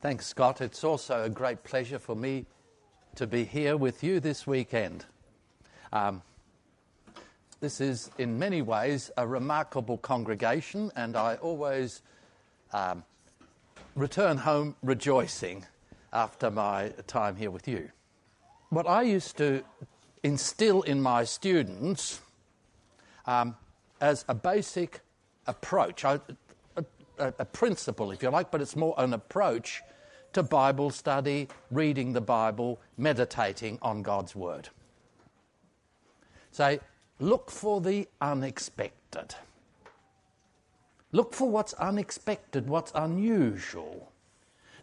Thanks, Scott. It's also a great pleasure for me to be here with you this weekend. Um, this is, in many ways, a remarkable congregation, and I always um, return home rejoicing after my time here with you. What I used to instill in my students um, as a basic approach, a, a, a principle, if you like, but it's more an approach to Bible study, reading the Bible, meditating on God's Word. Say, look for the unexpected. Look for what's unexpected, what's unusual.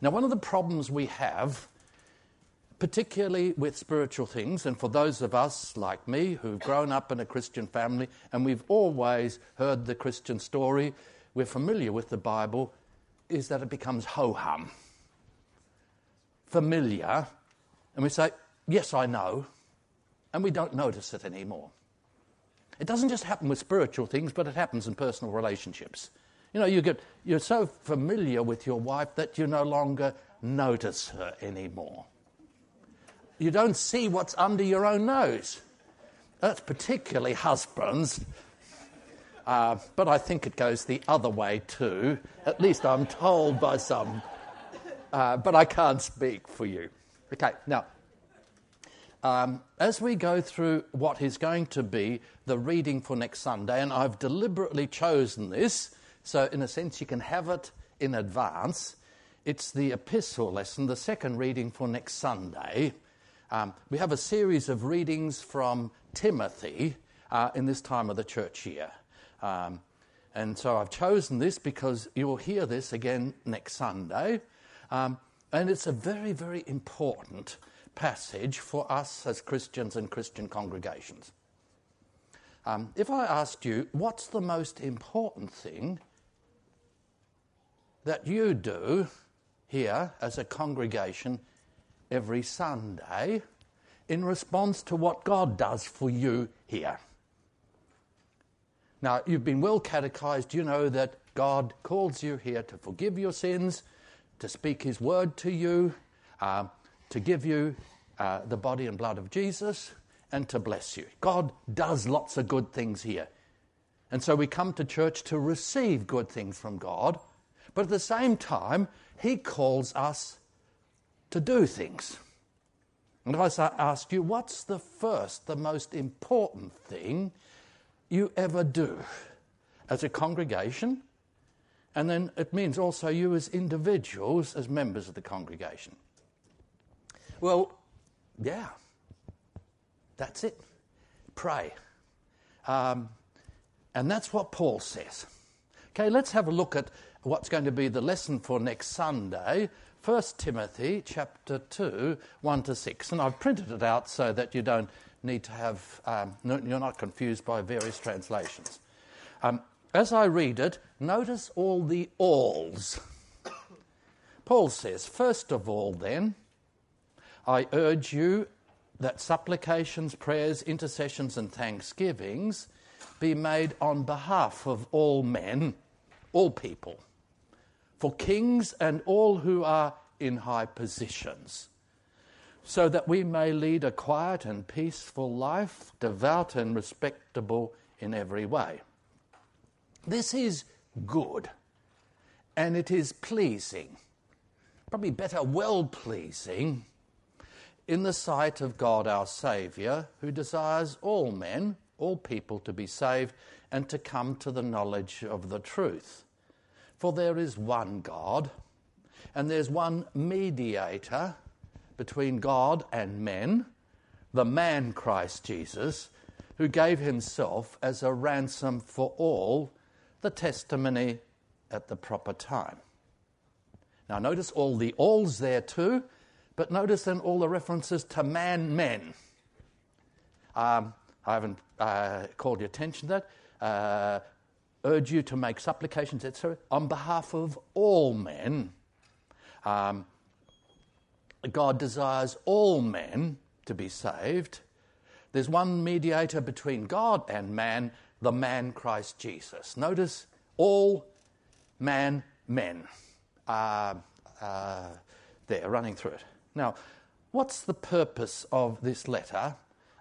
Now, one of the problems we have, particularly with spiritual things, and for those of us like me who've grown up in a Christian family and we've always heard the Christian story, we're familiar with the Bible, is that it becomes ho hum familiar, and we say, Yes, I know, and we don't notice it anymore. It doesn't just happen with spiritual things, but it happens in personal relationships. You know, you get, you're so familiar with your wife that you no longer notice her anymore. You don't see what's under your own nose. That's particularly husbands. Uh, but I think it goes the other way too. At least I'm told by some uh, but I can't speak for you. Okay, now, um, as we go through what is going to be the reading for next Sunday, and I've deliberately chosen this, so in a sense you can have it in advance. It's the epistle lesson, the second reading for next Sunday. Um, we have a series of readings from Timothy uh, in this time of the church year. Um, and so I've chosen this because you will hear this again next Sunday. Um, and it's a very, very important passage for us as Christians and Christian congregations. Um, if I asked you, what's the most important thing that you do here as a congregation every Sunday in response to what God does for you here? Now, you've been well catechized. You know that God calls you here to forgive your sins, to speak His word to you, uh, to give you uh, the body and blood of Jesus, and to bless you. God does lots of good things here. And so we come to church to receive good things from God, but at the same time, He calls us to do things. And if I ask you, what's the first, the most important thing you ever do as a congregation and then it means also you as individuals, as members of the congregation. Well, yeah, that's it. Pray. Um, and that's what Paul says. Okay, let's have a look at what's going to be the lesson for next Sunday. 1 Timothy chapter 2, 1 to 6. And I've printed it out so that you don't need to have, um, you're not confused by various translations. Um, as I read it, notice all the alls. Paul says, First of all, then, I urge you that supplications, prayers, intercessions, and thanksgivings be made on behalf of all men, all people, for kings and all who are in high positions, so that we may lead a quiet and peaceful life, devout and respectable in every way. This is good and it is pleasing, probably better, well pleasing in the sight of God our Saviour, who desires all men, all people to be saved and to come to the knowledge of the truth. For there is one God, and there's one mediator between God and men, the man Christ Jesus, who gave himself as a ransom for all the testimony at the proper time. Now, notice all the alls there too, but notice then all the references to man, men. Um, I haven't uh, called your attention to that. Uh, urge you to make supplications, etc., on behalf of all men. Um, God desires all men to be saved. There's one mediator between God and man, the man Christ Jesus. Notice all man men. Uh, uh, there running through it. Now, what's the purpose of this letter?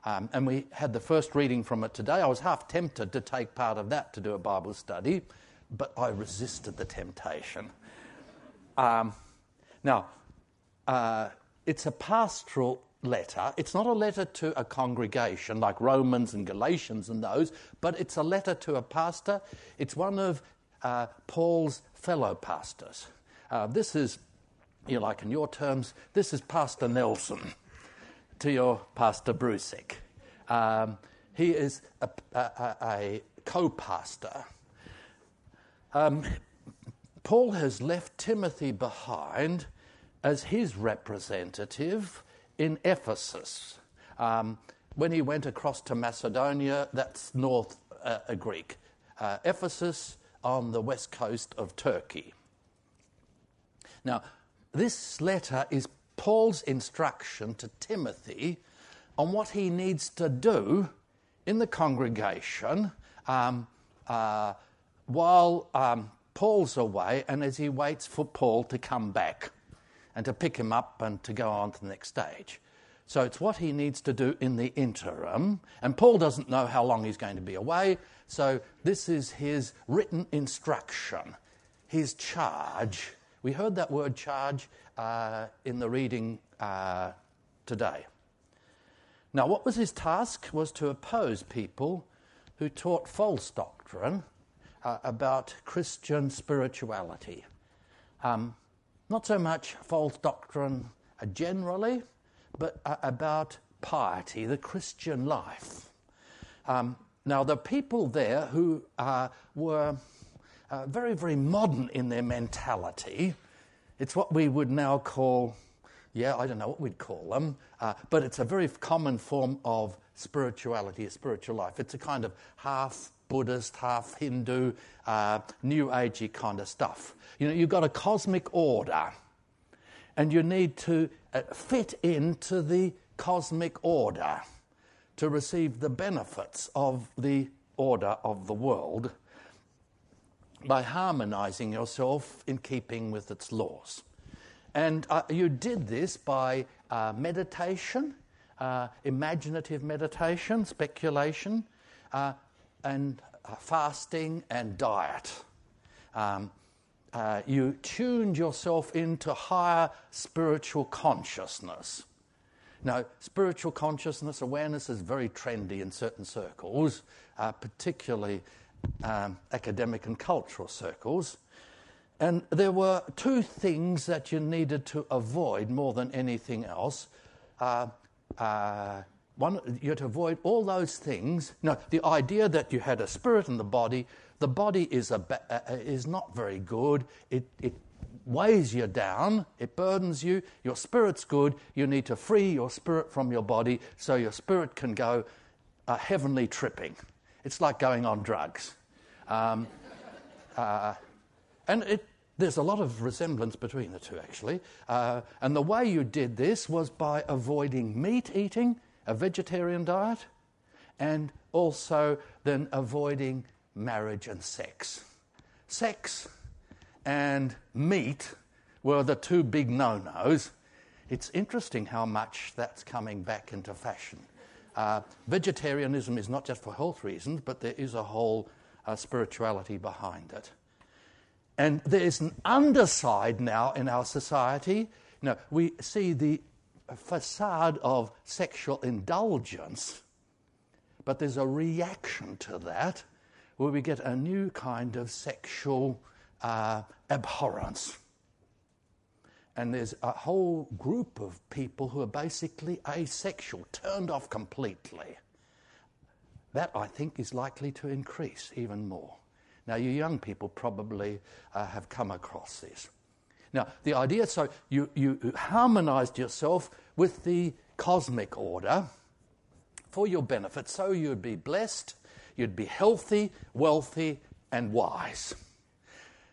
Um, and we had the first reading from it today. I was half tempted to take part of that to do a Bible study, but I resisted the temptation. Um, now, uh, it's a pastoral letter. It's not a letter to a congregation like Romans and Galatians and those, but it's a letter to a pastor. It's one of uh, Paul's fellow pastors. Uh, this is, you know, like in your terms, this is Pastor Nelson to your Pastor Brusick. Um, he is a, a, a co pastor. Um, Paul has left Timothy behind as his representative in Ephesus. Um, when he went across to Macedonia, that's North uh, Greek. Uh, Ephesus on the west coast of Turkey. Now, this letter is Paul's instruction to Timothy on what he needs to do in the congregation um, uh, while um, Paul's away and as he waits for Paul to come back and to pick him up and to go on to the next stage. So it's what he needs to do in the interim. And Paul doesn't know how long he's going to be away. So this is his written instruction, his charge. We heard that word charge uh, in the reading uh, today. Now, what was his task? Was to oppose people who taught false doctrine uh, about Christian spirituality. Um, not so much false doctrine uh, generally, but uh, about piety, the Christian life. Um, now, the people there who uh, were uh, very, very modern in their mentality, it's what we would now call, yeah, I don't know what we'd call them, uh, but it's a very common form of spirituality, a spiritual life. It's a kind of half Buddhist, half Hindu, uh, New Agey kind of stuff. You know, you've got a cosmic order, and you need to uh, fit into the cosmic order to receive the benefits of the order of the world by harmonizing yourself in keeping with its laws. And uh, you did this by uh, meditation, uh, imaginative meditation, speculation, uh, and fasting and diet. Um, uh, you tuned yourself into higher spiritual consciousness. Now, spiritual consciousness awareness is very trendy in certain circles, uh, particularly um, academic and cultural circles. And there were two things that you needed to avoid more than anything else. Uh, uh, one, you had to avoid all those things. No, the idea that you had a spirit in the body, the body is, a, uh, uh, is not very good. It, it weighs you down, it burdens you. Your spirit's good. You need to free your spirit from your body so your spirit can go uh, heavenly tripping. It's like going on drugs. Um, uh, and it, there's a lot of resemblance between the two, actually. Uh, and the way you did this was by avoiding meat eating a vegetarian diet, and also then avoiding marriage and sex. Sex and meat were the two big no nos. It's interesting how much that's coming back into fashion. Uh, vegetarianism is not just for health reasons, but there is a whole uh, spirituality behind it. And there's an underside now in our society. Know, we see the facade of sexual indulgence, but there's a reaction to that where we get a new kind of sexual uh, abhorrence. And there's a whole group of people who are basically asexual, turned off completely. That, I think, is likely to increase even more. Now, you young people probably uh, have come across this. Now, the idea so you, you harmonized yourself with the cosmic order for your benefit, so you'd be blessed, you'd be healthy, wealthy, and wise.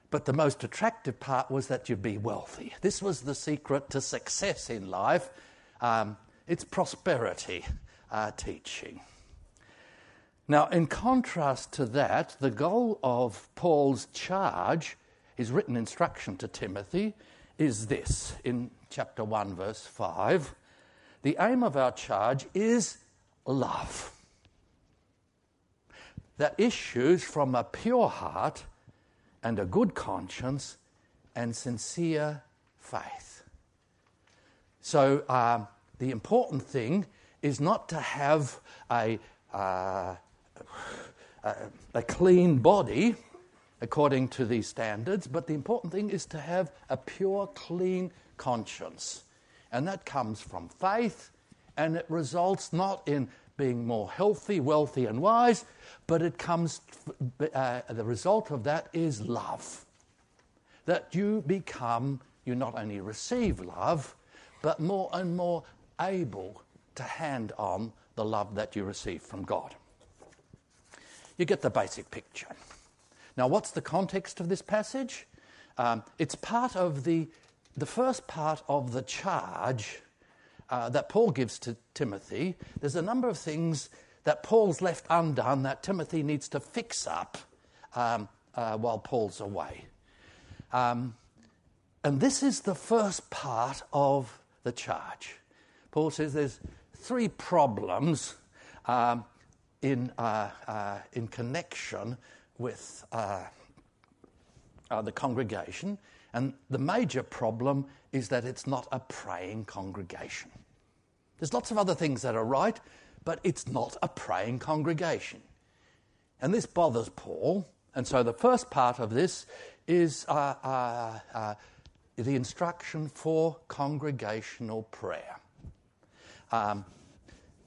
But the most attractive part was that you'd be wealthy. This was the secret to success in life. Um, it's prosperity uh, teaching. Now, in contrast to that, the goal of Paul's charge his written instruction to Timothy is this in chapter 1, verse 5. The aim of our charge is love that issues from a pure heart and a good conscience and sincere faith. So, um, the important thing is not to have a, uh, a, a clean body according to these standards, but the important thing is to have a pure, clean conscience. And that comes from faith, and it results not in being more healthy, wealthy, and wise, but it comes, uh, the result of that is love. That you become, you not only receive love, but more and more able to hand on the love that you receive from God. You get the basic picture. Now, what's the context of this passage? Um, it's part of the, the first part of the charge uh, that Paul gives to Timothy. There's a number of things that Paul's left undone that Timothy needs to fix up um, uh, while Paul's away. Um, and this is the first part of the charge. Paul says there's three problems um, in, uh, uh, in connection with uh, uh, the congregation, and the major problem is that it's not a praying congregation. There's lots of other things that are right, but it's not a praying congregation. And this bothers Paul, and so the first part of this is uh, uh, uh, the instruction for congregational prayer. Um,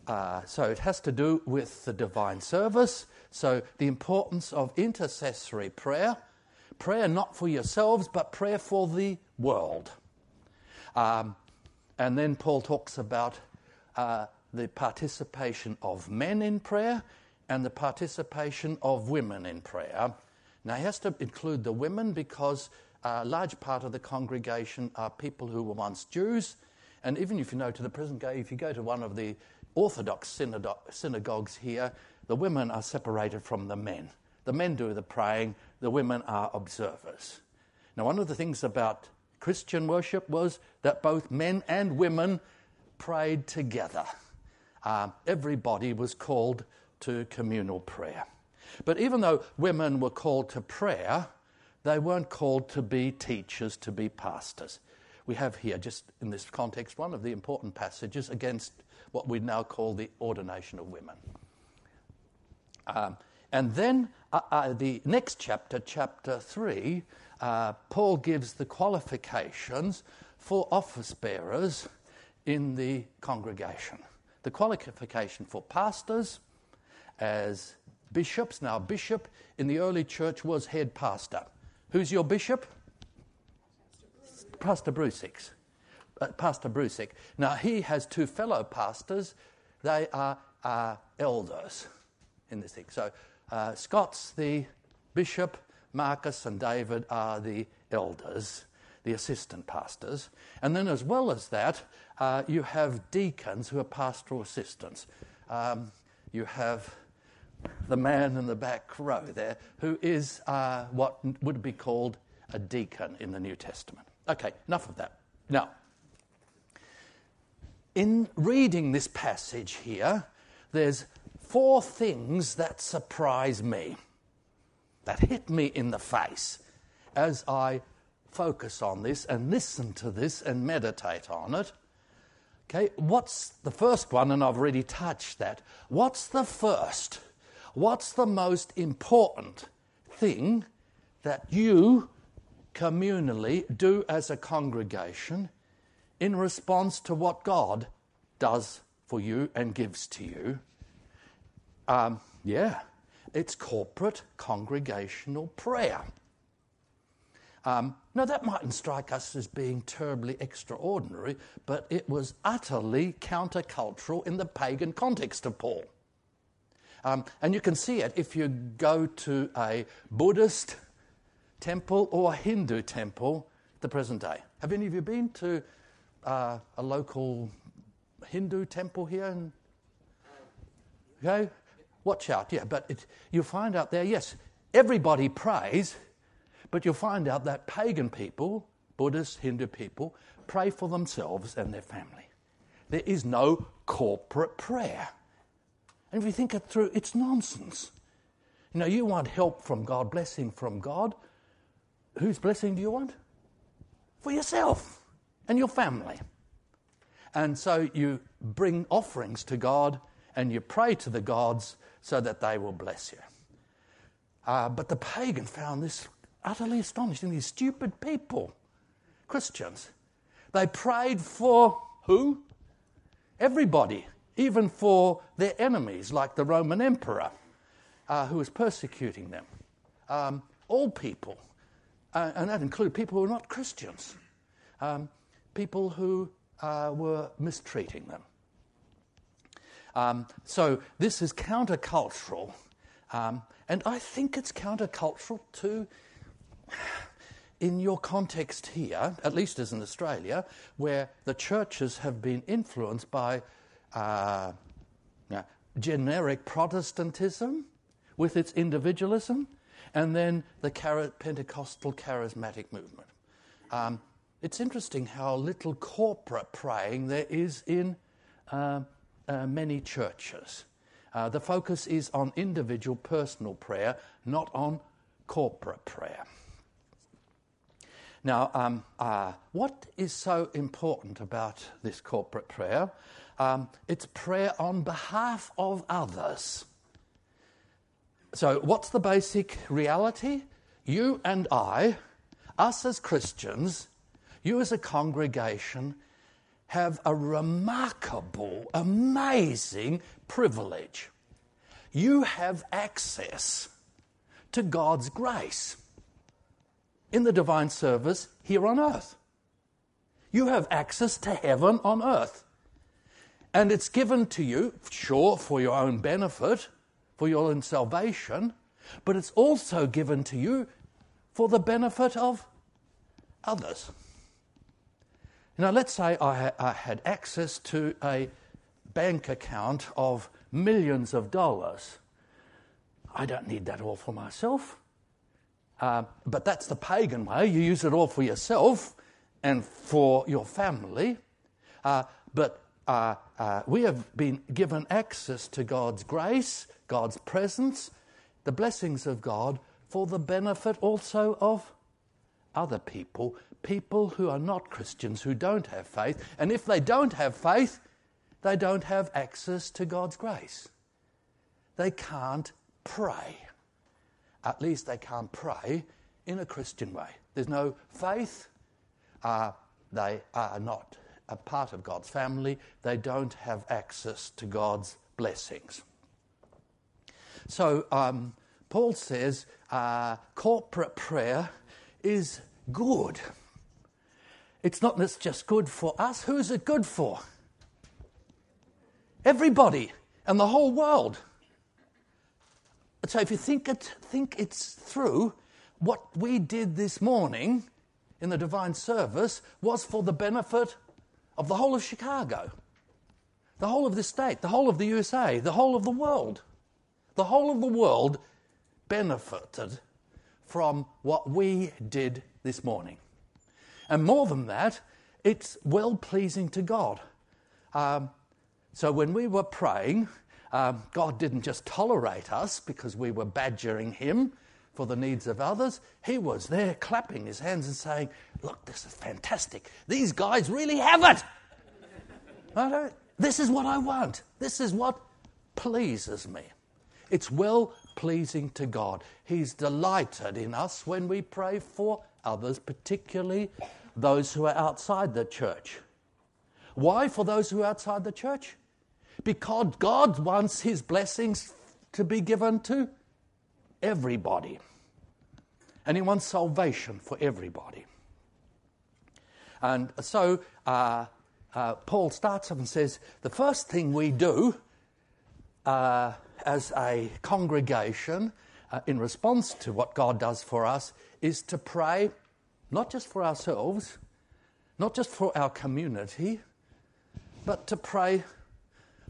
uh, so it has to do with the divine service. So the importance of intercessory prayer, prayer not for yourselves, but prayer for the world. Um, and then Paul talks about uh, the participation of men in prayer and the participation of women in prayer. Now, he has to include the women because a large part of the congregation are people who were once Jews. And even if you know to the present day, if you go to one of the Orthodox synagogues here, the women are separated from the men. The men do the praying, the women are observers. Now, one of the things about Christian worship was that both men and women prayed together. Um, everybody was called to communal prayer. But even though women were called to prayer, they weren't called to be teachers, to be pastors. We have here, just in this context, one of the important passages against what we now call the ordination of women. Um, and then uh, uh, the next chapter, chapter 3, uh, Paul gives the qualifications for office bearers in the congregation. The qualification for pastors as bishops. Now, bishop in the early church was head pastor. Who's your bishop? Pastor Brusick uh, Pastor Brusick. Now, he has two fellow pastors. They are uh, elders in this thing. So, uh, Scott's the bishop, Marcus and David are the elders, the assistant pastors. And then, as well as that, uh, you have deacons who are pastoral assistants. Um, you have the man in the back row there who is uh, what would be called a deacon in the New Testament. Okay, enough of that. Now, in reading this passage here, there's four things that surprise me, that hit me in the face as I focus on this and listen to this and meditate on it. Okay, what's the first one? And I've already touched that. What's the first? What's the most important thing that you communally do as a congregation in response to what God does for you and gives to you. Um, yeah, it's corporate congregational prayer. Um, now, that mightn't strike us as being terribly extraordinary, but it was utterly countercultural in the pagan context of Paul. Um, and you can see it if you go to a Buddhist temple or a Hindu temple the present day. Have any of you been to uh, a local Hindu temple here? In, okay, watch out. Yeah, but it, you'll find out there. Yes, everybody prays, but you'll find out that pagan people Buddhist, Hindu people pray for themselves and their family. There is no corporate prayer. And if you think it through, it's nonsense. You know, you want help from God, blessing from God. Whose blessing do you want? For yourself and your family. And so you bring offerings to God and you pray to the gods so that they will bless you. Uh, but the pagan found this utterly astonishing. These stupid people, Christians, they prayed for who? Everybody, even for their enemies, like the Roman emperor uh, who was persecuting them. Um, all people, uh, and that included people who were not Christians, um, people who uh, were mistreating them. Um, so this is countercultural, um, and I think it's countercultural to, in your context here, at least as in Australia, where the churches have been influenced by uh, generic Protestantism with its individualism, and then the Pentecostal charismatic movement. Um, it's interesting how little corporate praying there is in uh, uh, many churches. Uh, the focus is on individual personal prayer, not on corporate prayer. Now, um, uh, what is so important about this corporate prayer? Um, it's prayer on behalf of others. So, what's the basic reality? You and I, us as Christians, you as a congregation, have a remarkable, amazing privilege. You have access to God's grace in the divine service here on earth. You have access to heaven on earth. And it's given to you, sure, for your own benefit, for your own salvation, but it's also given to you for the benefit of others. Now, let's say I, I had access to a bank account of millions of dollars. I don't need that all for myself. Uh, but that's the pagan way. You use it all for yourself and for your family. Uh, but uh, uh we have been given access to God's grace God's presence, the blessings of God, for the benefit also of other people, people who are not Christians, who don't have faith. And if they don't have faith, they don't have access to God's grace. They can't pray. At least they can't pray in a Christian way. There's no faith. Uh, they are not a part of God's family. They don't have access to God's blessings. So um, Paul says uh, corporate prayer is good. It's not just good for us. Who is it good for? Everybody and the whole world. So if you think it, think it's through, what we did this morning in the divine service was for the benefit of the whole of Chicago, the whole of the state, the whole of the USA, the whole of the world. The whole of the world benefited from what we did this morning. And more than that, it's well pleasing to God. Um, so when we were praying, um, God didn't just tolerate us because we were badgering Him for the needs of others. He was there clapping his hands and saying, Look, this is fantastic. These guys really have it. this is what I want. This is what pleases me. It's well pleasing to God. He's delighted in us when we pray for others, particularly those who are outside the church. Why for those who are outside the church? Because God wants His blessings to be given to everybody. And He wants salvation for everybody. And so uh, uh, Paul starts up and says the first thing we do uh, as a congregation, uh, in response to what God does for us, is to pray not just for ourselves, not just for our community, but to pray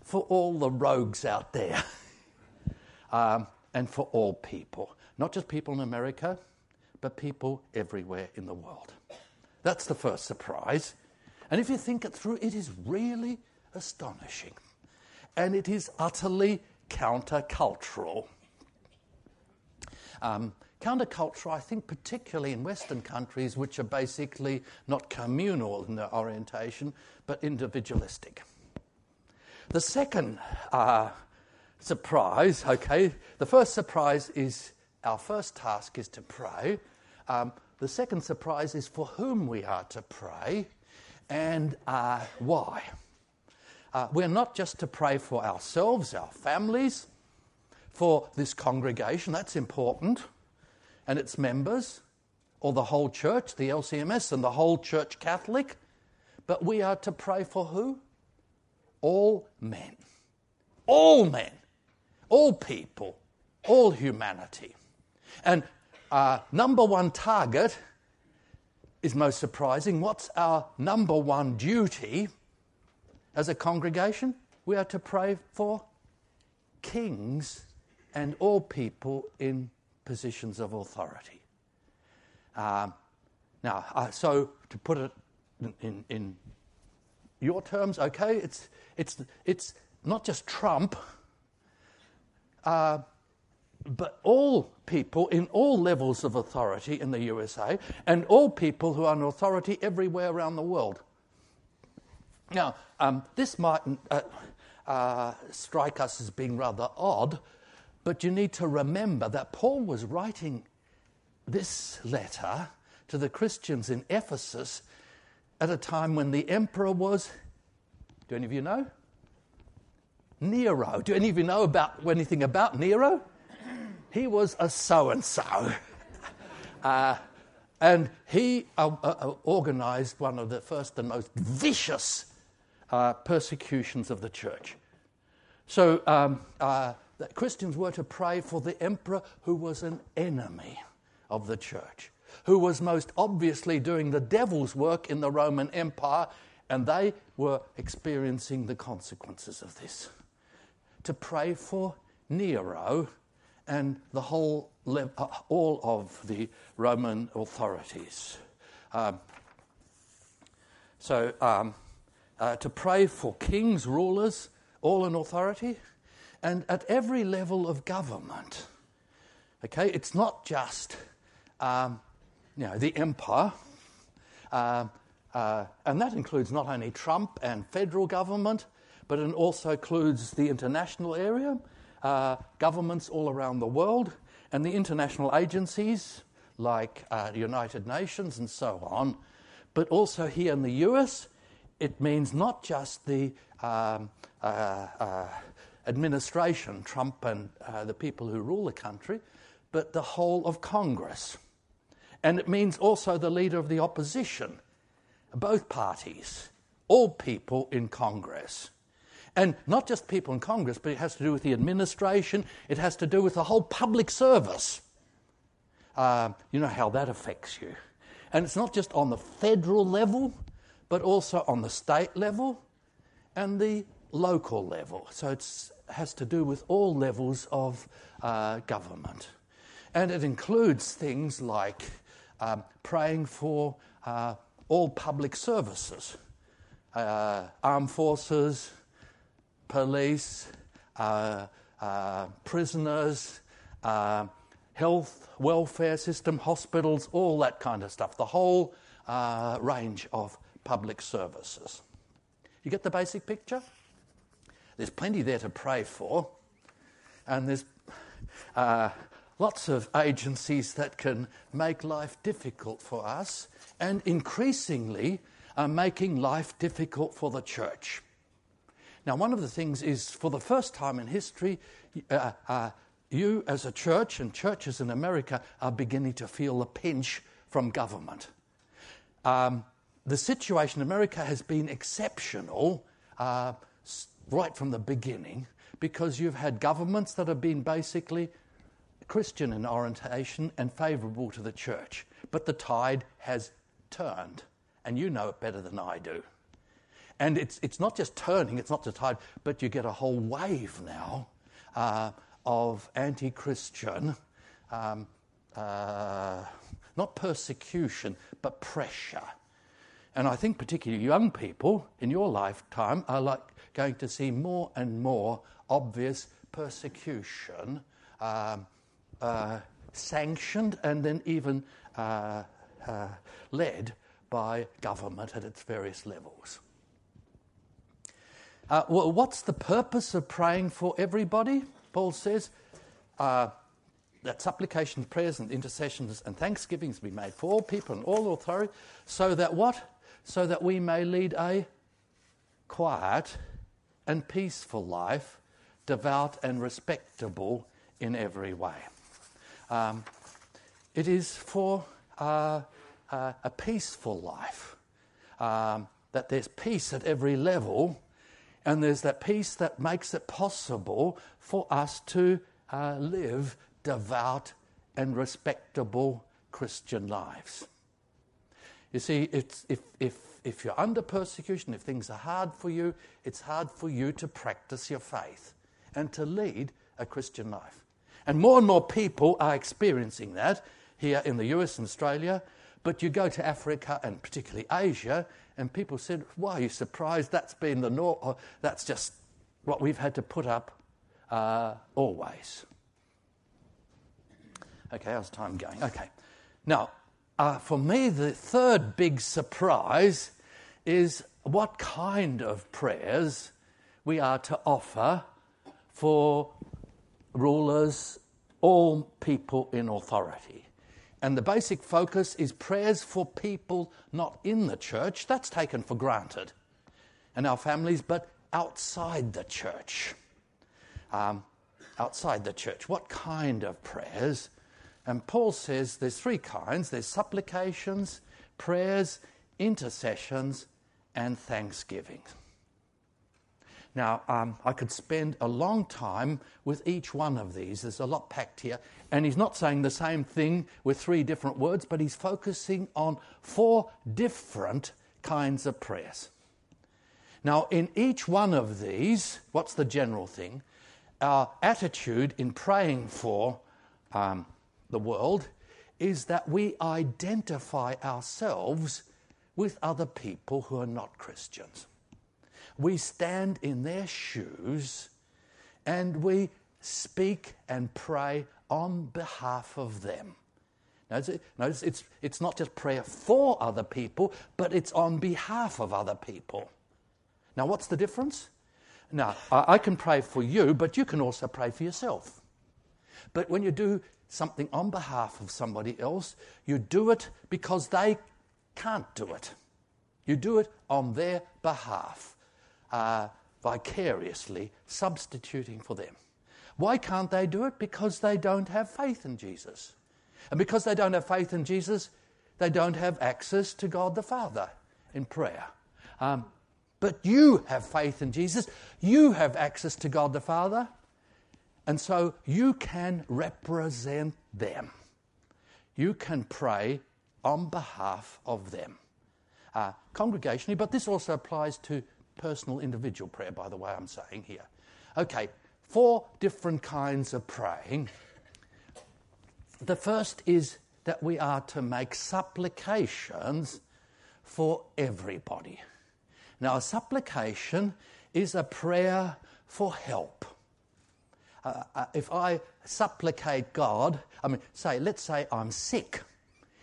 for all the rogues out there um, and for all people. Not just people in America, but people everywhere in the world. That's the first surprise. And if you think it through, it is really astonishing. And it is utterly countercultural. Um, countercultural, I think, particularly in Western countries, which are basically not communal in their orientation, but individualistic. The second uh, surprise, okay, the first surprise is our first task is to pray. Um, the second surprise is for whom we are to pray and uh, why. Uh, we're not just to pray for ourselves, our families, for this congregation, that's important, and its members, or the whole church, the LCMS, and the whole church Catholic, but we are to pray for who? All men. All men. All people. All humanity. And our number one target is most surprising. What's our number one duty as a congregation? We are to pray for kings and all people in positions of authority. Um, now, uh, so to put it in, in, your terms, okay, it's, it's, it's not just Trump, uh, but all people in all levels of authority in the USA and all people who are in authority everywhere around the world. Now, um, this might uh, uh, strike us as being rather odd, but you need to remember that Paul was writing this letter to the Christians in Ephesus at a time when the emperor was, do any of you know? Nero. Do any of you know about anything about Nero? He was a so and so. And he uh, uh, organized one of the first and most vicious uh, persecutions of the church. So um, uh, Christians were to pray for the emperor who was an enemy of the church, who was most obviously doing the devil's work in the Roman Empire, and they were experiencing the consequences of this. To pray for Nero and the whole, uh, all of the Roman authorities. Um, so, um, uh, to pray for kings, rulers, all in authority, and at every level of government. Okay, it's not just um, you know the empire, uh, uh, and that includes not only Trump and federal government, but it also includes the international area uh, governments all around the world and the international agencies like uh, United Nations and so on. But also here in the US, it means not just the um, uh, uh, administration, Trump and uh, the people who rule the country, but the whole of Congress. And it means also the leader of the opposition, both parties, all people in Congress. And not just people in Congress, but it has to do with the administration, it has to do with the whole public service. Uh, you know how that affects you. And it's not just on the federal level, but also on the state level and the local level. So it has to do with all levels of uh, government. And it includes things like um, praying for uh, all public services, uh, armed forces, police, uh, uh, prisoners, uh, health, welfare system, hospitals, all that kind of stuff, the whole range of public services. You get the basic picture? There's plenty there to pray for, and there's uh, lots of agencies that can make life difficult for us, and increasingly are making life difficult for the church. Now, one of the things is for the first time in history, uh, uh, you as a church and churches in America are beginning to feel a pinch from government. Um, the situation in America has been exceptional uh, right from the beginning because you've had governments that have been basically Christian in orientation and favourable to the church. But the tide has turned, and you know it better than I do. And it's, it's not just turning, it's not just tide, but you get a whole wave now uh, of anti Christian, um, uh, not persecution, but pressure And I think, particularly young people in your lifetime, are like going to see more and more obvious persecution, um, uh, sanctioned and then even uh, uh, led by government at its various levels. Uh, well, what's the purpose of praying for everybody? Paul says uh, that supplications, prayers, and intercessions and thanksgivings be made for all people and all authority, so that what? So that we may lead a quiet and peaceful life, devout and respectable in every way. Um, it is for uh, uh, a peaceful life um, that there's peace at every level, and there's that peace that makes it possible for us to uh, live devout and respectable Christian lives. You see, if, if, if you're under persecution, if things are hard for you, it's hard for you to practice your faith and to lead a Christian life. And more and more people are experiencing that here in the US and Australia. But you go to Africa and particularly Asia, and people said, Why are you surprised? That's been the norm. That's just what we've had to put up uh, always. Okay, how's time going? Okay. Now, uh, for me, the third big surprise is what kind of prayers we are to offer for rulers, all people in authority. And the basic focus is prayers for people not in the church, that's taken for granted, and our families, but outside the church. Um, outside the church. What kind of prayers? And Paul says there's three kinds there's supplications, prayers, intercessions, and thanksgivings. Now, um, I could spend a long time with each one of these. There's a lot packed here. And he's not saying the same thing with three different words, but he's focusing on four different kinds of prayers. Now, in each one of these, what's the general thing? Our attitude in praying for um, the world is that we identify ourselves with other people who are not Christians. We stand in their shoes and we speak and pray on behalf of them. Notice, notice it's, it's not just prayer for other people, but it's on behalf of other people. Now, what's the difference? Now, I, I can pray for you, but you can also pray for yourself. But when you do something on behalf of somebody else, you do it because they can't do it. You do it on their behalf, uh, vicariously substituting for them. Why can't they do it? Because they don't have faith in Jesus. And because they don't have faith in Jesus, they don't have access to God the Father in prayer. Um, but you have faith in Jesus, you have access to God the Father, and so you can represent them. You can pray on behalf of them uh, congregationally, but this also applies to personal individual prayer, by the way, I'm saying here. Okay, four different kinds of praying. The first is that we are to make supplications for everybody. Now, a supplication is a prayer for help. Uh, uh, if I supplicate God, I mean, say, let's say I'm sick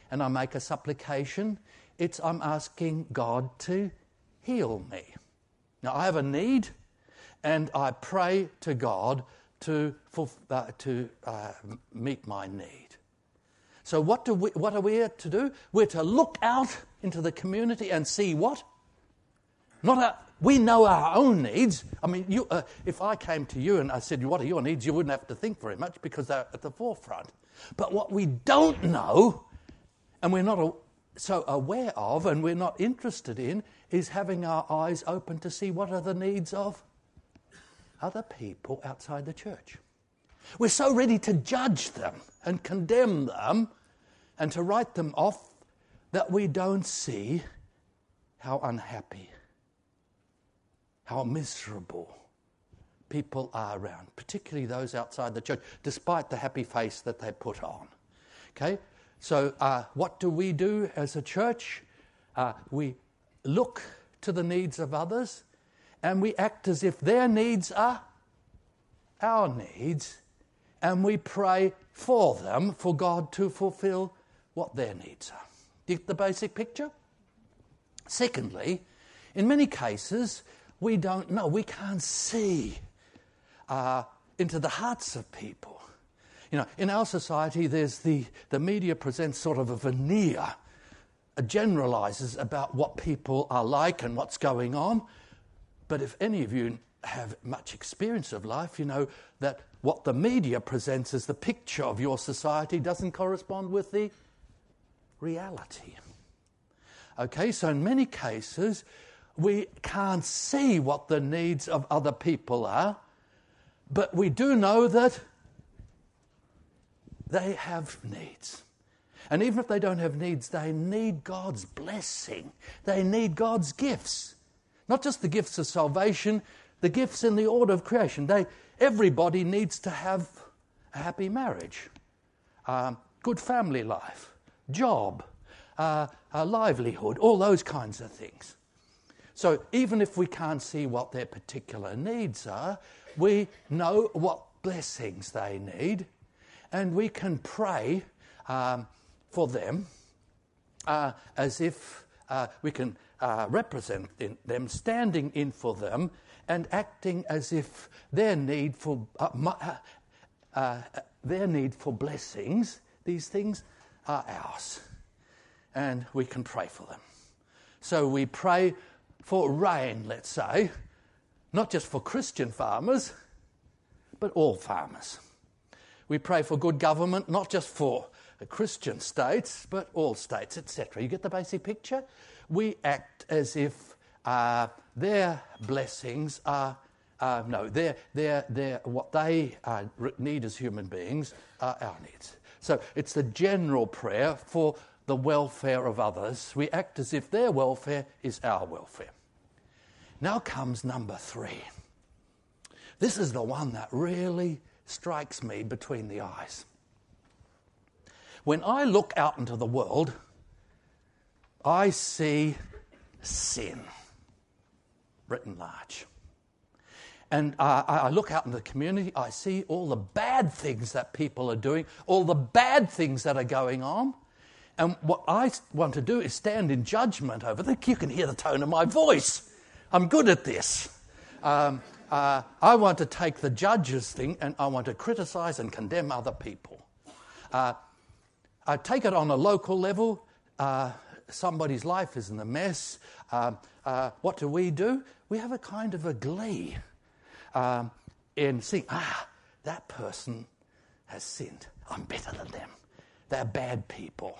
and I make a supplication, it's I'm asking God to heal me. Now, I have a need and I pray to God to, uh, to uh, meet my need. So, what, do we, what are we to do? We're to look out into the community and see what? Not our, we know our own needs. I mean, you, uh, if I came to you and I said, What are your needs? you wouldn't have to think very much because they're at the forefront. But what we don't know, and we're not so aware of, and we're not interested in, is having our eyes open to see what are the needs of other people outside the church. We're so ready to judge them and condemn them and to write them off that we don't see how unhappy, how miserable people are around, particularly those outside the church, despite the happy face that they put on. Okay? So, uh, what do we do as a church? Uh, we look to the needs of others and we act as if their needs are our needs and we pray for them for God to fulfill what their needs are. Get the basic picture? Secondly, in many cases, we don't know, we can't see uh, into the hearts of people. You know, in our society, there's the, the media presents sort of a veneer, it generalizes about what people are like and what's going on. But if any of you have much experience of life, you know that what the media presents as the picture of your society doesn't correspond with the reality. Okay, so in many cases, we can't see what the needs of other people are, but we do know that they have needs. And even if they don't have needs, they need God's blessing. They need God's gifts. Not just the gifts of salvation, the gifts in the order of creation. They, everybody needs to have a happy marriage, good family life, job, uh, a livelihood, all those kinds of things. So even if we can't see what their particular needs are, we know what blessings they need, and we can pray um, for them uh, as if uh, we can uh, represent them, standing in for them, and acting as if their need for uh, uh, uh, their need for blessings, these things are ours, and we can pray for them. So we pray for rain, let's say, not just for Christian farmers, but all farmers. We pray for good government, not just for Christian states, but all states, etc. You get the basic picture? We act as if uh, their blessings are, uh, no, they're, they're, they're, what they uh, need as human beings are our needs. So it's the general prayer for the welfare of others. We act as if their welfare is our welfare. Now comes number three. This is the one that really strikes me between the eyes. When I look out into the world, I see sin written large. And uh, I look out in the community, I see all the bad things that people are doing, all the bad things that are going on. And what I want to do is stand in judgment over them. You can hear the tone of my voice. I'm good at this. Um, uh, I want to take the judge's thing and I want to criticize and condemn other people. Uh, I take it on a local level. Uh, somebody's life is in a mess. Um, uh, what do we do? We have a kind of a glee um, in seeing, ah, that person has sinned. I'm better than them. They're bad people.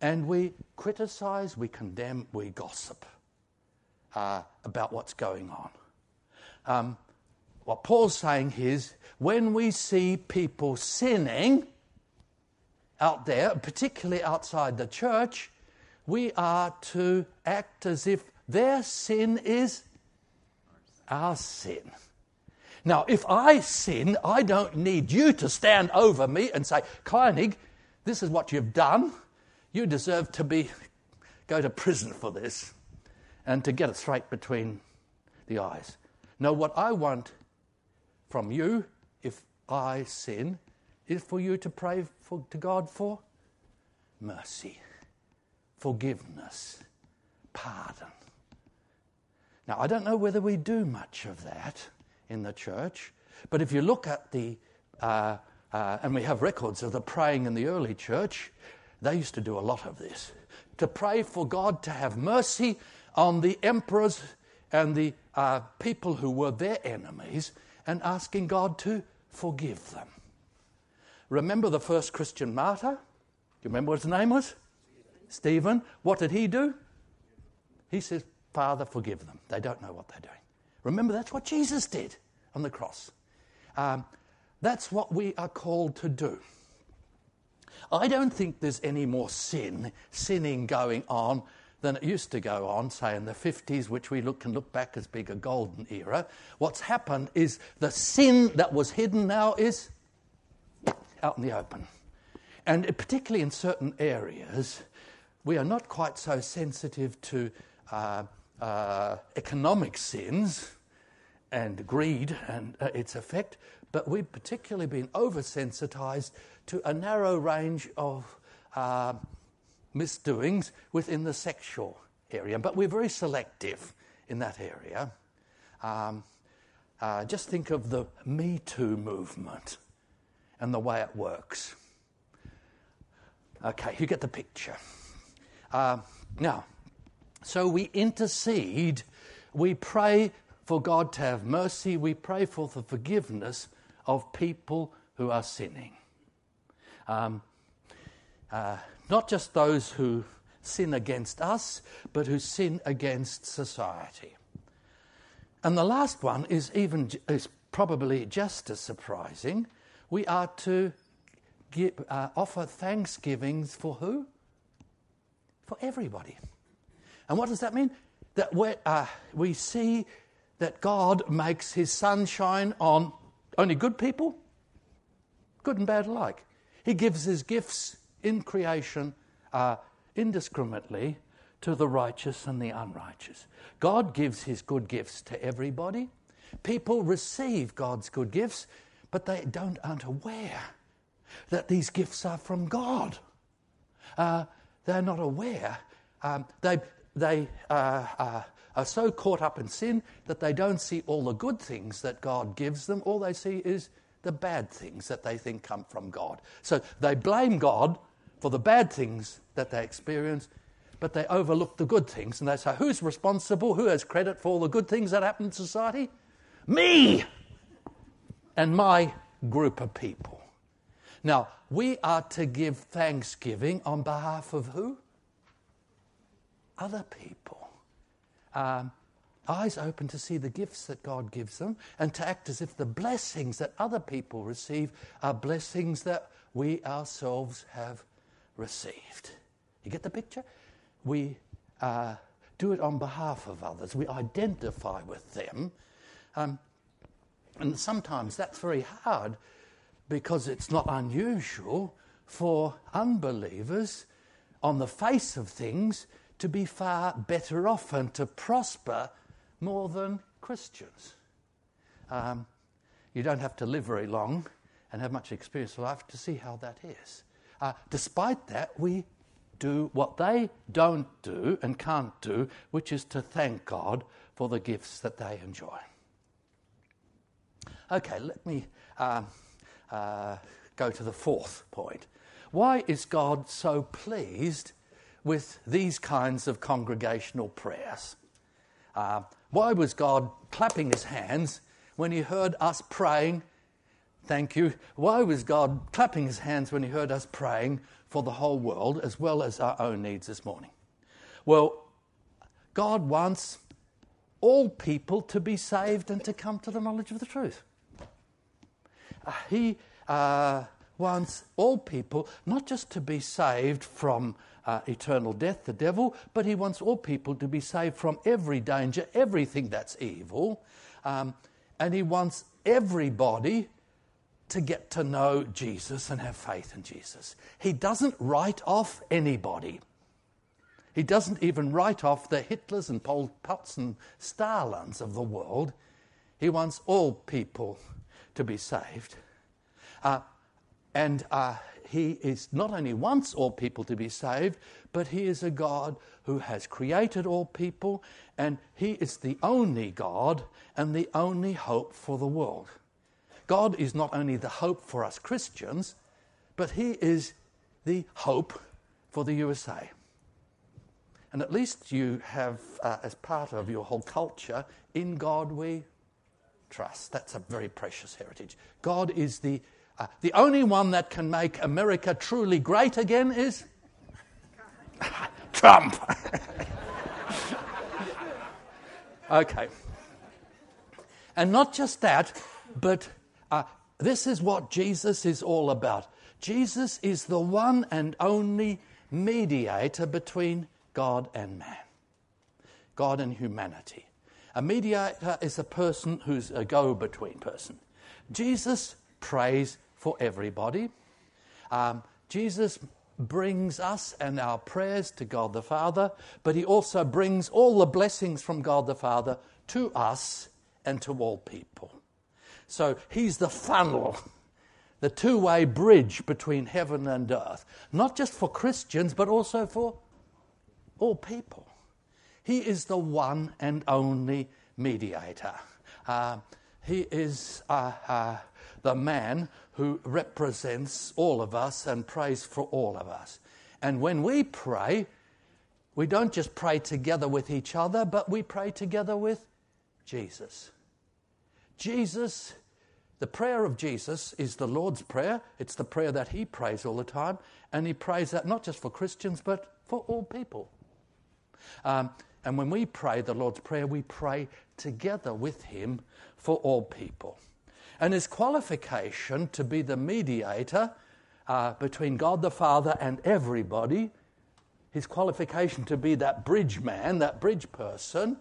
And we criticize, we condemn, we gossip uh, about what's going on. Um, what Paul's saying is when we see people sinning out there, particularly outside the church, we are to act as if their sin is our sin. Now, if I sin, I don't need you to stand over me and say, Kleinig, this is what you've done. You deserve to be go to prison for this and to get it straight between the eyes. No, what I want from you, if I sin, is for you to pray for, to God for mercy, forgiveness, pardon. Now, I don't know whether we do much of that in the church, but if you look at the, uh, uh, and we have records of the praying in the early church, they used to do a lot of this. To pray for God to have mercy on the emperors and the uh, people who were their enemies and asking God to forgive them. Remember the first Christian martyr? Do you remember what his name was? Stephen. What did he do? He says, Father, forgive them. They don't know what they're doing. Remember, that's what Jesus did on the cross. Um, that's what we are called to do. I don't think there's any more sin, sinning going on than it used to go on, say in the 50s, which we look, can look back as being a golden era. What's happened is the sin that was hidden now is out in the open. And particularly in certain areas, we are not quite so sensitive to uh, uh, economic sins and greed and uh, its effect, but we've particularly been oversensitized to a narrow range of uh, misdoings within the sexual area. But we're very selective in that area. Um, uh, just think of the Me Too movement and the way it works. Okay, you get the picture. Uh, now, so we intercede, we pray for God to have mercy, we pray for the forgiveness of people who are sinning. Um, uh, not just those who sin against us, but who sin against society. And the last one is even is probably just as surprising. We are to give, uh, offer thanksgivings for who? For everybody. And what does that mean? That uh, we see that God makes his sunshine on only good people, good and bad alike. He gives his gifts in creation uh, indiscriminately to the righteous and the unrighteous. God gives his good gifts to everybody. People receive God's good gifts, but they don't aren't aware that these gifts are from God. Uh, they're not aware. Um, they they uh, uh, are so caught up in sin that they don't see all the good things that God gives them. All they see is the bad things that they think come from God. So they blame God for the bad things that they experience, but they overlook the good things. And they say, Who's responsible? Who has credit for all the good things that happen in society? Me! And my group of people. Now, we are to give thanksgiving on behalf of who? Other people. Um, eyes open to see the gifts that God gives them and to act as if the blessings that other people receive are blessings that we ourselves have received. You get the picture? We uh, do it on behalf of others, we identify with them. Um, and sometimes that's very hard because it's not unusual for unbelievers on the face of things to be far better off and to prosper more than Christians. Um, you don't have to live very long and have much experience of life to see how that is. Uh, despite that, we do what they don't do and can't do, which is to thank God for the gifts that they enjoy. Okay, let me uh, uh, go to the fourth point. Why is God so pleased with these kinds of congregational prayers? Uh, why was God clapping his hands when he heard us praying Thank you. Why was God clapping his hands when he heard us praying for the whole world as well as our own needs this morning? Well, God wants all people to be saved and to come to the knowledge of the truth. Uh, he uh, wants all people not just to be saved from uh, eternal death, the devil, but he wants all people to be saved from every danger, everything that's evil. Um, and he wants everybody to get to know Jesus and have faith in Jesus. He doesn't write off anybody. He doesn't even write off the Hitlers and Pol Pots and Stalins of the world. He wants all people to be saved. Uh, and uh, he is not only wants all people to be saved, but he is a God who has created all people, and he is the only God and the only hope for the world. God is not only the hope for us Christians, but He is the hope for the USA. And at least you have, uh, as part of your whole culture, in God we trust. That's a very precious heritage. God is the, uh, the only one that can make America truly great again is Trump. okay. And not just that, but uh, this is what Jesus is all about. Jesus is the one and only mediator between God and man, God and humanity. A mediator is a person who's a go between person. Jesus prays for everybody. Um, Jesus brings us and our prayers to God the Father, but He also brings all the blessings from God the Father to us and to all people. So He's the funnel, the two way bridge between heaven and earth, not just for Christians, but also for all people. He is the one and only mediator. Uh, he is uh, uh, the man who represents all of us and prays for all of us. And when we pray, we don't just pray together with each other, but we pray together with Jesus. Jesus, the prayer of Jesus is the Lord's Prayer. It's the prayer that He prays all the time. And He prays that not just for Christians, but for all people. Um, and when we pray the Lord's Prayer, we pray together with Him for all people. And his qualification to be the mediator uh, between God the Father and everybody, his qualification to be that bridge man, that bridge person,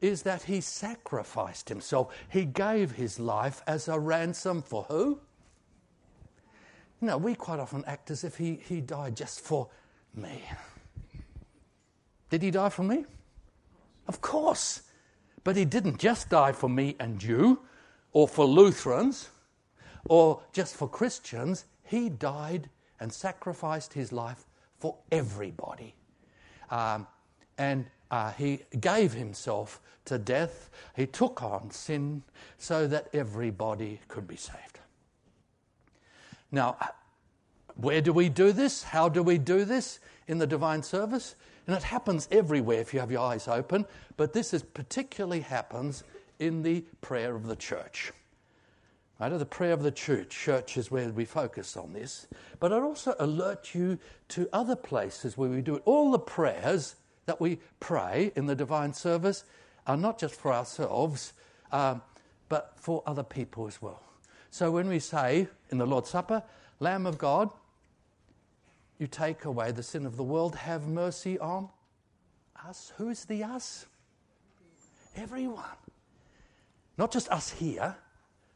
is that he sacrificed himself. He gave his life as a ransom for who? Know, we quite often act as if he, he died just for me. Did he die for me? Of course. But he didn't just die for me and you or for Lutherans or just for Christians. He died and sacrificed his life for everybody. Um, and uh, he gave himself to death. He took on sin so that everybody could be saved. Now, where do we do this? How do we do this in the divine service? And it happens everywhere if you have your eyes open, but this is particularly happens in the prayer of the church. Right, the prayer of the church, church is where we focus on this. But I'd also alert you to other places where we do it. All the prayers that we pray in the divine service are not just for ourselves, um, but for other people as well. So when we say in the Lord's Supper, Lamb of God, you take away the sin of the world. Have mercy on us. Who's the us? Everyone. Not just us here,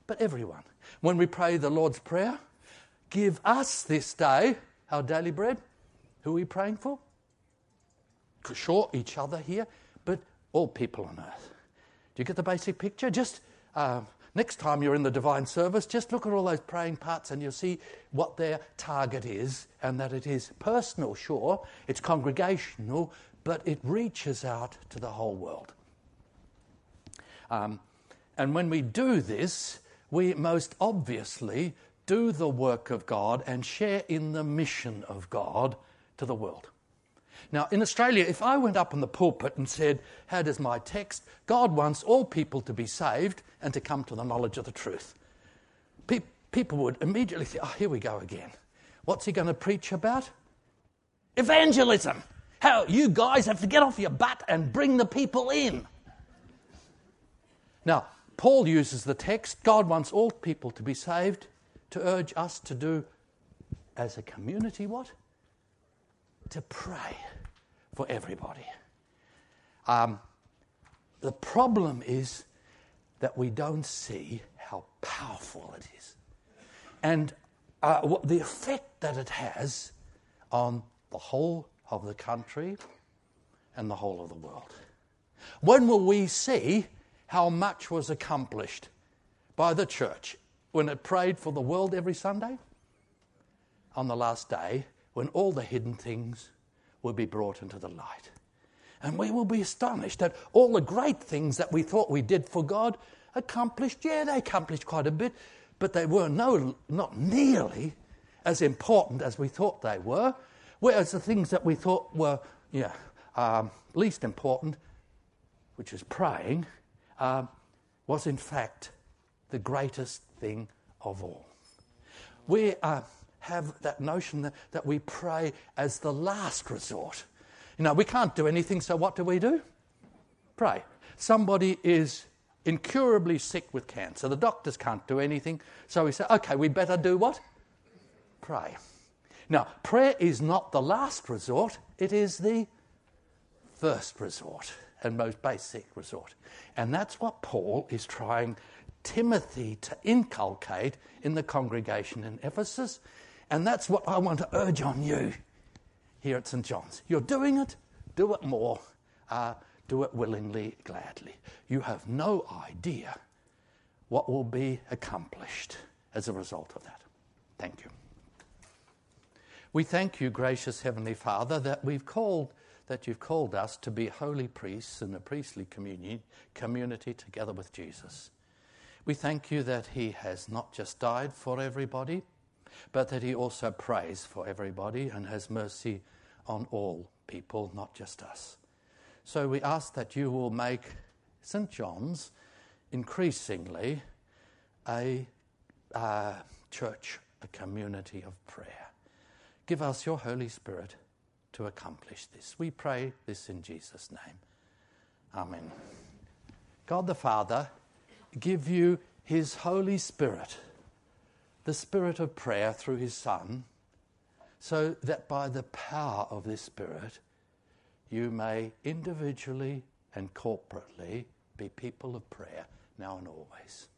but everyone. When we pray the Lord's Prayer, give us this day our daily bread. Who are we praying for? Sure, each other here, but all people on earth. Do you get the basic picture? Just uh, Next time you're in the divine service, just look at all those praying parts and you'll see what their target is and that it is personal, sure, it's congregational, but it reaches out to the whole world. Um, and when we do this, we most obviously do the work of God and share in the mission of God to the world. Now, in Australia, if I went up on the pulpit and said, How does my text? God wants all people to be saved and to come to the knowledge of the truth. Pe- people would immediately say, Oh, here we go again. What's he going to preach about? Evangelism. How you guys have to get off your butt and bring the people in. Now, Paul uses the text God wants all people to be saved to urge us to do as a community what? to pray for everybody. Um, the problem is that we don't see how powerful it is and uh, what the effect that it has on the whole of the country and the whole of the world. When will we see how much was accomplished by the church when it prayed for the world every Sunday? On the last day, when all the hidden things will be brought into the light. And we will be astonished that all the great things that we thought we did for God accomplished, yeah, they accomplished quite a bit, but they were no, not nearly as important as we thought they were. Whereas the things that we thought were, yeah, um, least important, which is praying, um, was in fact the greatest thing of all. We are have that notion that, that we pray as the last resort. You know, we can't do anything, so what do we do? Pray. Somebody is incurably sick with cancer. The doctors can't do anything, so we say, okay, we better do what? Pray. Now, prayer is not the last resort, it is the first resort and most basic resort. And that's what Paul is trying Timothy to inculcate in the congregation in Ephesus. And that's what I want to urge on you here at St. John's. You're doing it, do it more, uh, do it willingly, gladly. You have no idea what will be accomplished as a result of that. Thank you. We thank you, gracious Heavenly Father, that we've called that you've called us to be holy priests in a priestly communion, community together with Jesus. We thank you that He has not just died for everybody, but that He also prays for everybody and has mercy on all people, not just us. So we ask that you will make St. John's increasingly a uh, church, a community of prayer. Give us your Holy Spirit to accomplish this. We pray this in Jesus' name. Amen. God the Father, give you his Holy Spirit, the Spirit of prayer through his Son, so that by the power of this Spirit, you may individually and corporately be people of prayer now and always.